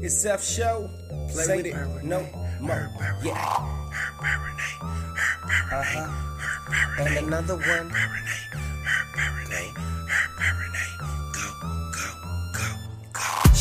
It's Seth Show. Play Say with it. No more. Yeah. Her Renee. Her Renee. Uh-huh. And another one.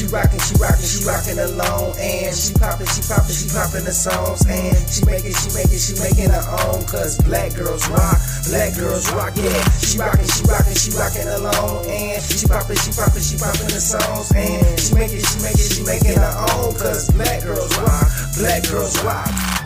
She rockin', she rockin', she rockin' alone, and she poppin', she poppin', she poppin' the songs, and she making, she making, she making her own, cause black girls rock, black girls rock, yeah. She rockin', she rockin', she rockin' alone, and she poppin', she poppin', she poppin' the songs, and she making, she making, she making her own, cause black girls rock, black girls rock.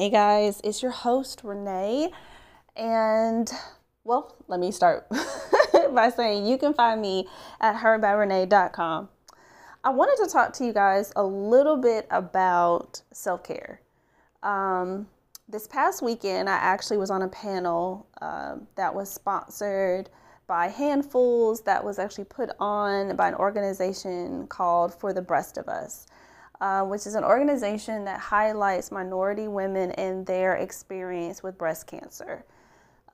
Hey guys, it's your host Renee, and well, let me start by saying you can find me at herbyrenee.com. I wanted to talk to you guys a little bit about self care. Um, this past weekend, I actually was on a panel um, that was sponsored by Handfuls, that was actually put on by an organization called For the Breast of Us uh, which is an organization that highlights minority women and their experience with breast cancer.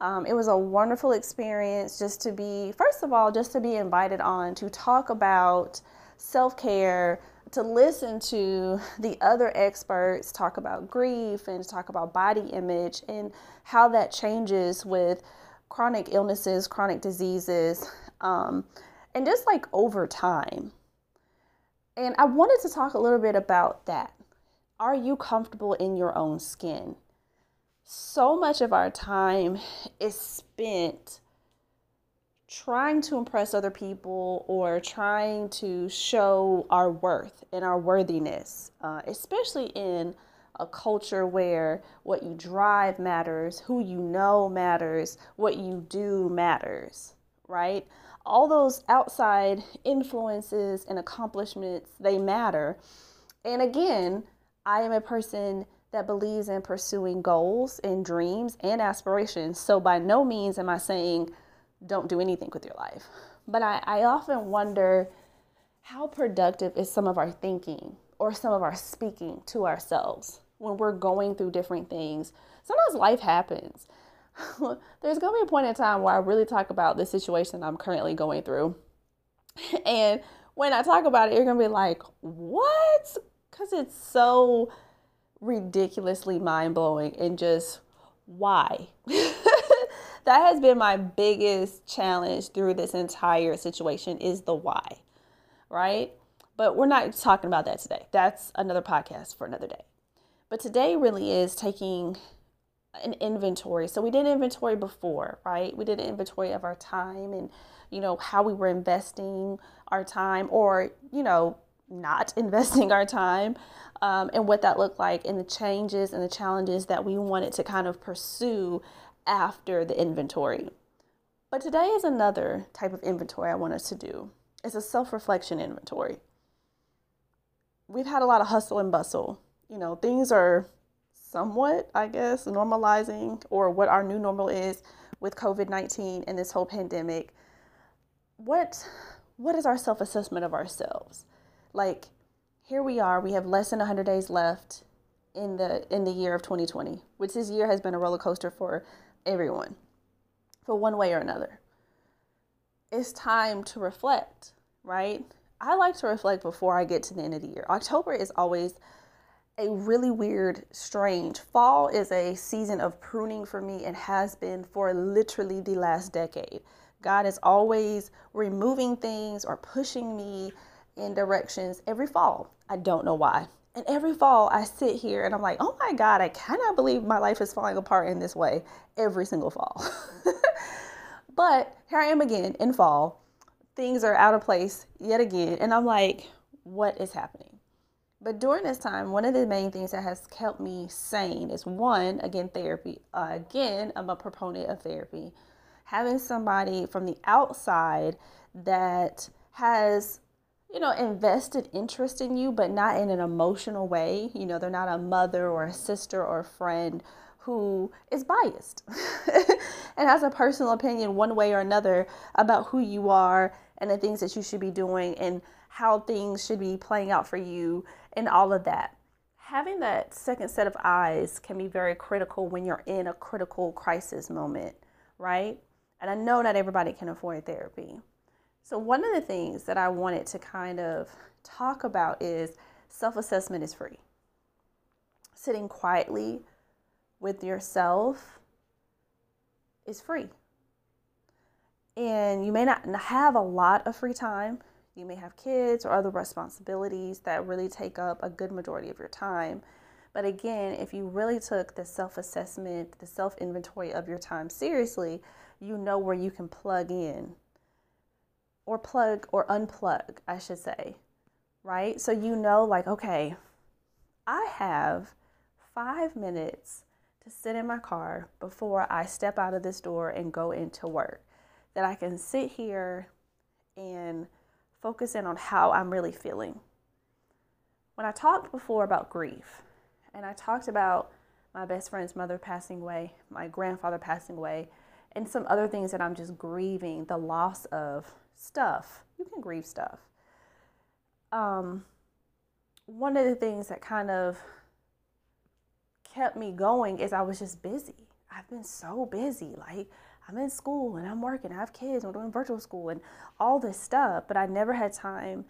Um, it was a wonderful experience just to be, first of all, just to be invited on to talk about self care, to listen to the other experts talk about grief and talk about body image and how that changes with chronic illnesses, chronic diseases, um, and just like over time. And I wanted to talk a little bit about that. Are you comfortable in your own skin? So much of our time is spent trying to impress other people or trying to show our worth and our worthiness, uh, especially in a culture where what you drive matters, who you know matters, what you do matters, right? All those outside influences and accomplishments they matter. And again i am a person that believes in pursuing goals and dreams and aspirations. So by no means am i saying don't do anything with your life. But i, I often wonder how productive is some of our thinking or some of our speaking to ourselves when we're going through different things. Sometimes life happens there's going to be a point in time where I really talk about the situation I'm currently going through. And when I talk about it, you're going to be like, what? Because it's so ridiculously mind blowing and just why? that has been my biggest challenge through this entire situation is the why, right? But we're not talking about that today. That's another podcast for another day. But today really is taking an inventory. So we did inventory before, right? We did an inventory of our time and, you know, how we were investing our time or, you know, not investing our time um, and what that looked like and the changes and the challenges that we wanted to kind of pursue after the inventory. But today is another type of inventory I want us to do. It's a self reflection inventory. We've had a lot of hustle and bustle. You know, things are somewhat, I guess, normalizing or what our new normal is with COVID 19 and this whole pandemic. What what is our self-assessment of ourselves? Like here we are, we have less than 100 days left in the in the year of 2020, which this year has been a roller coaster for everyone. For one way or another. It's time to reflect, right? I like to reflect before I get to the end of the year. October is always a really weird, strange. Fall is a season of pruning for me and has been for literally the last decade. God is always removing things or pushing me in directions every fall. I don't know why. And every fall, I sit here and I'm like, oh my God, I cannot believe my life is falling apart in this way every single fall. but here I am again in fall. Things are out of place yet again. And I'm like, what is happening? But during this time, one of the main things that has kept me sane is one, again, therapy. Uh, again, I'm a proponent of therapy. Having somebody from the outside that has, you know, invested interest in you, but not in an emotional way. You know, they're not a mother or a sister or a friend who is biased and has a personal opinion one way or another about who you are and the things that you should be doing and how things should be playing out for you and all of that. having that second set of eyes can be very critical when you're in a critical crisis moment, right? And I know not everybody can afford therapy. So, one of the things that I wanted to kind of talk about is self assessment is free. Sitting quietly with yourself is free. And you may not have a lot of free time. You may have kids or other responsibilities that really take up a good majority of your time. But again, if you really took the self assessment, the self inventory of your time seriously, you know where you can plug in or plug or unplug, I should say, right? So you know, like, okay, I have five minutes to sit in my car before I step out of this door and go into work. That I can sit here and focus in on how I'm really feeling. When I talked before about grief, and I talked about my best friend's mother passing away, my grandfather passing away, and some other things that I'm just grieving the loss of stuff. You can grieve stuff. Um, one of the things that kind of kept me going is I was just busy. I've been so busy. Like, I'm in school and I'm working, I have kids, I'm doing virtual school and all this stuff, but I never had time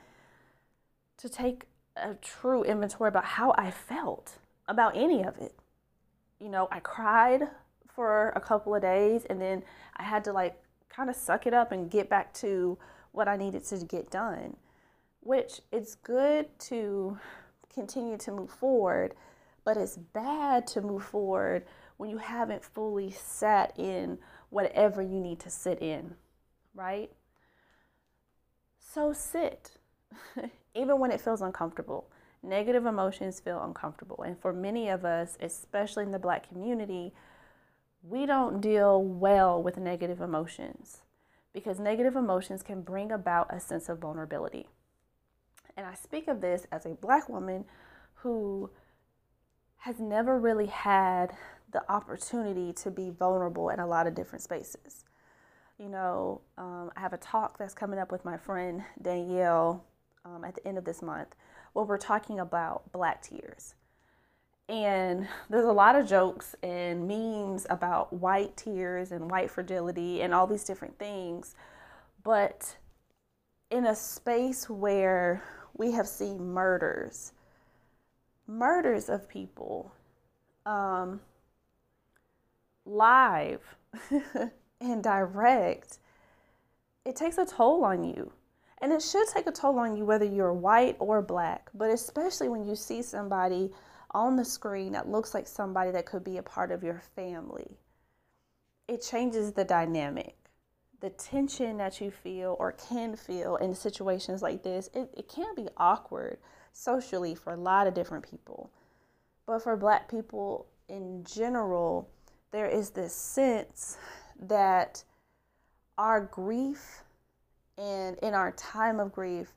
to take a true inventory about how I felt about any of it. You know, I cried for a couple of days and then I had to like kind of suck it up and get back to what I needed to get done. Which it's good to continue to move forward, but it's bad to move forward when you haven't fully sat in whatever you need to sit in, right? So sit, even when it feels uncomfortable. Negative emotions feel uncomfortable. And for many of us, especially in the black community, we don't deal well with negative emotions because negative emotions can bring about a sense of vulnerability. And I speak of this as a black woman who has never really had the opportunity to be vulnerable in a lot of different spaces. You know, um, I have a talk that's coming up with my friend Danielle um, at the end of this month where we're talking about black tears. And there's a lot of jokes and memes about white tears and white fragility and all these different things. But in a space where we have seen murders, murders of people, um, live and direct, it takes a toll on you. And it should take a toll on you whether you're white or black, but especially when you see somebody on the screen that looks like somebody that could be a part of your family. It changes the dynamic. The tension that you feel or can feel in situations like this, it, it can be awkward socially for a lot of different people. But for black people in general, there is this sense that our grief and in our time of grief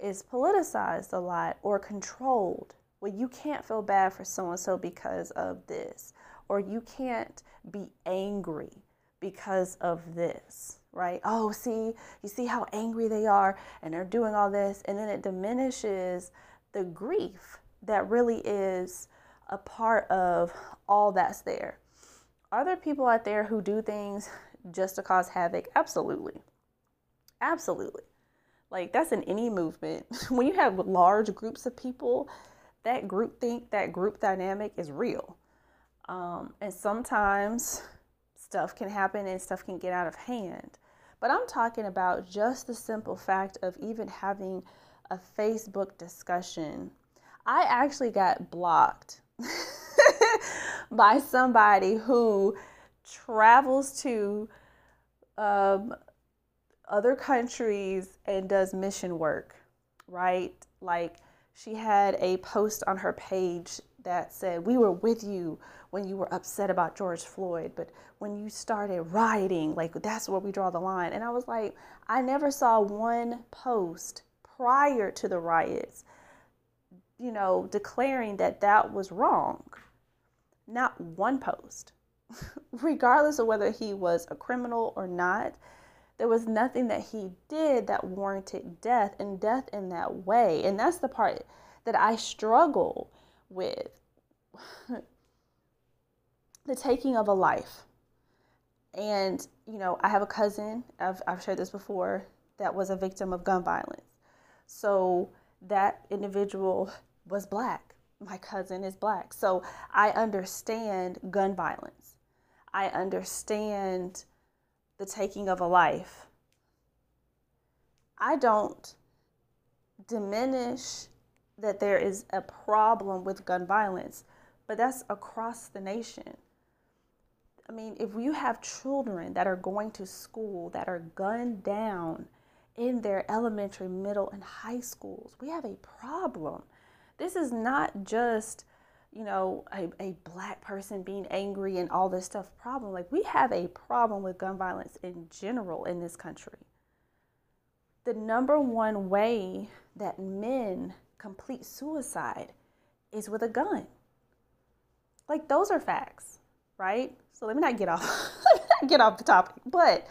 is politicized a lot or controlled. Well, you can't feel bad for so and so because of this, or you can't be angry because of this, right? Oh, see, you see how angry they are and they're doing all this, and then it diminishes the grief that really is a part of all that's there. Are there people out there who do things just to cause havoc? Absolutely. Absolutely. Like that's in any movement. when you have large groups of people, that group think, that group dynamic is real. Um, and sometimes stuff can happen and stuff can get out of hand. But I'm talking about just the simple fact of even having a Facebook discussion. I actually got blocked by somebody who travels to um, other countries and does mission work, right? Like she had a post on her page that said, We were with you when you were upset about George Floyd, but when you started rioting, like that's where we draw the line. And I was like, I never saw one post prior to the riots, you know, declaring that that was wrong. Not one post, regardless of whether he was a criminal or not. There was nothing that he did that warranted death and death in that way. And that's the part that I struggle with the taking of a life. And, you know, I have a cousin, I've, I've shared this before, that was a victim of gun violence. So that individual was black. My cousin is black. So I understand gun violence. I understand the taking of a life. I don't diminish that there is a problem with gun violence, but that's across the nation. I mean, if you have children that are going to school that are gunned down in their elementary, middle, and high schools, we have a problem. This is not just, you know, a, a black person being angry and all this stuff problem. Like, we have a problem with gun violence in general in this country. The number one way that men complete suicide is with a gun. Like, those are facts, right? So let me not get off get off the topic. But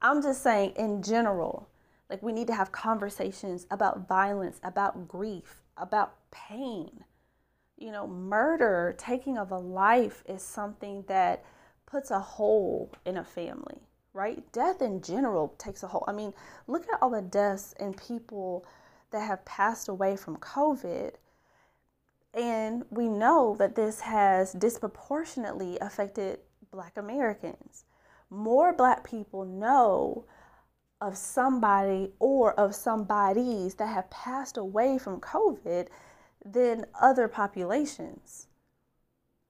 I'm just saying in general, like we need to have conversations about violence, about grief, about pain. You know, murder, taking of a life is something that puts a hole in a family, right? Death in general takes a hole. I mean, look at all the deaths and people that have passed away from COVID and we know that this has disproportionately affected Black Americans. More Black people know of somebody or of somebodies that have passed away from COVID than other populations.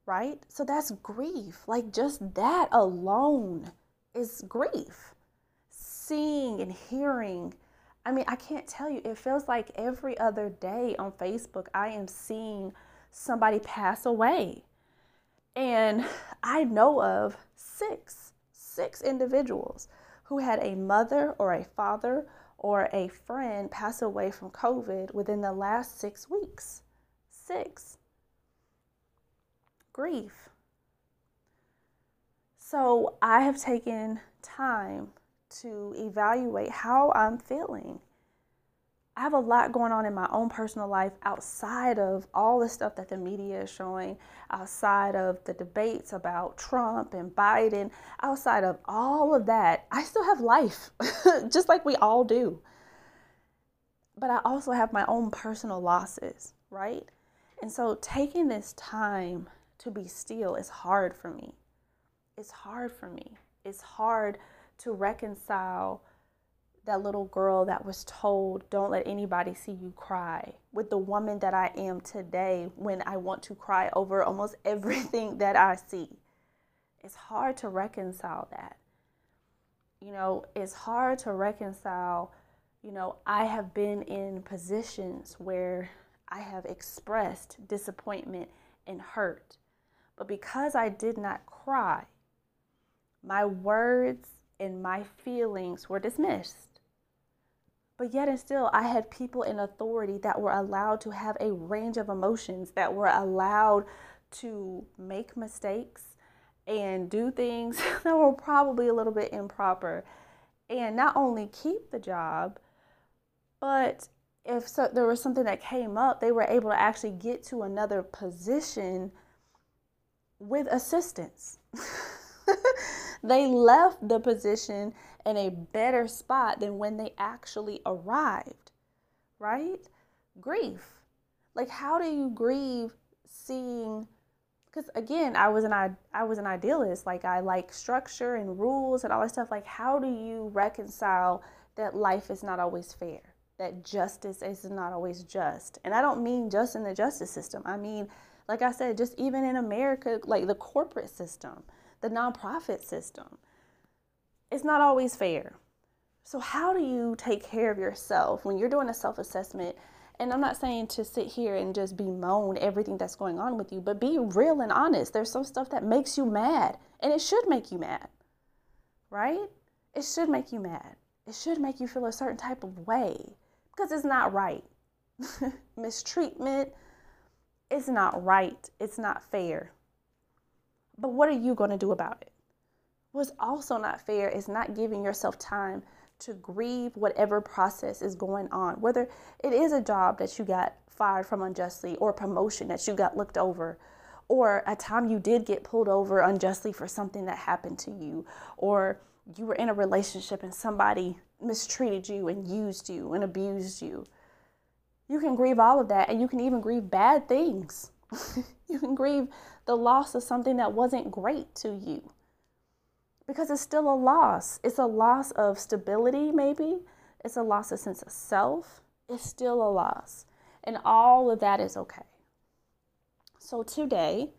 Right? So that's grief. Like just that alone is grief. Seeing and hearing I mean, I can't tell you. It feels like every other day on Facebook, I am seeing somebody pass away. And I know of six, six individuals who had a mother or a father or a friend pass away from COVID within the last six weeks. Six. Grief. So I have taken time to evaluate how I'm feeling. I have a lot going on in my own personal life outside of all the stuff that the media is showing, outside of the debates about Trump and Biden, outside of all of that. I still have life, just like we all do. But I also have my own personal losses, right? And so taking this time to be still is hard for me. It's hard for me. It's hard to reconcile that little girl that was told, don't let anybody see you cry, with the woman that I am today when I want to cry over almost everything that I see. It's hard to reconcile that. You know, it's hard to reconcile. You know, I have been in positions where I have expressed disappointment and hurt. But because I did not cry, my words and my feelings were dismissed. But yet and still, I had people in authority that were allowed to have a range of emotions, that were allowed to make mistakes and do things that were probably a little bit improper and not only keep the job, but if so, there was something that came up, they were able to actually get to another position with assistance. they left the position in a better spot than when they actually arrived, right? Grief. Like, how do you grieve seeing? Because again, I was an I was an idealist. Like, I like structure and rules and all that stuff. Like, how do you reconcile that life is not always fair? That justice is not always just. And I don't mean just in the justice system. I mean, like I said, just even in America, like the corporate system the nonprofit system. It's not always fair. So, how do you take care of yourself when you're doing a self assessment? And I'm not saying to sit here and just bemoan everything that's going on with you, but be real and honest. There's some stuff that makes you mad, and it should make you mad, right? It should make you mad. It should make you feel a certain type of way because it's not right. Mistreatment is not right. It's not fair. But what are you going to do about it? What's also not fair is not giving yourself time to grieve whatever process is going on, whether it is a job that you got fired from unjustly or promotion that you got looked over or a time you did get pulled over unjustly for something that happened to you or you were in a relationship and somebody mistreated you and used you and abused you. You can grieve all of that and you can even grieve bad things. you can grieve the loss of something that wasn't great to you because it's still a loss. It's a loss of stability, maybe. It's a loss of sense of self. It's still a loss. And all of that is okay. So today,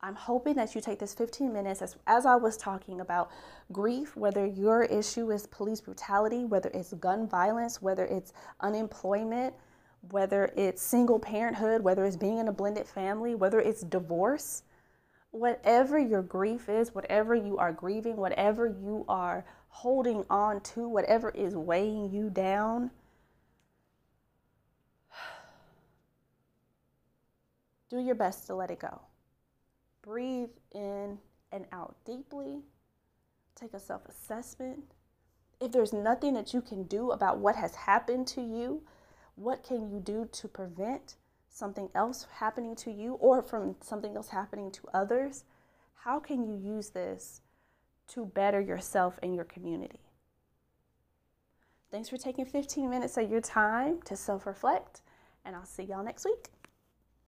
I'm hoping that you take this 15 minutes as, as I was talking about grief, whether your issue is police brutality, whether it's gun violence, whether it's unemployment, whether it's single parenthood, whether it's being in a blended family, whether it's divorce, whatever your grief is, whatever you are grieving, whatever you are holding on to, whatever is weighing you down, do your best to let it go. Breathe in and out deeply. Take a self assessment. If there's nothing that you can do about what has happened to you, what can you do to prevent something else happening to you or from something else happening to others? How can you use this to better yourself and your community? Thanks for taking 15 minutes of your time to self reflect, and I'll see y'all next week.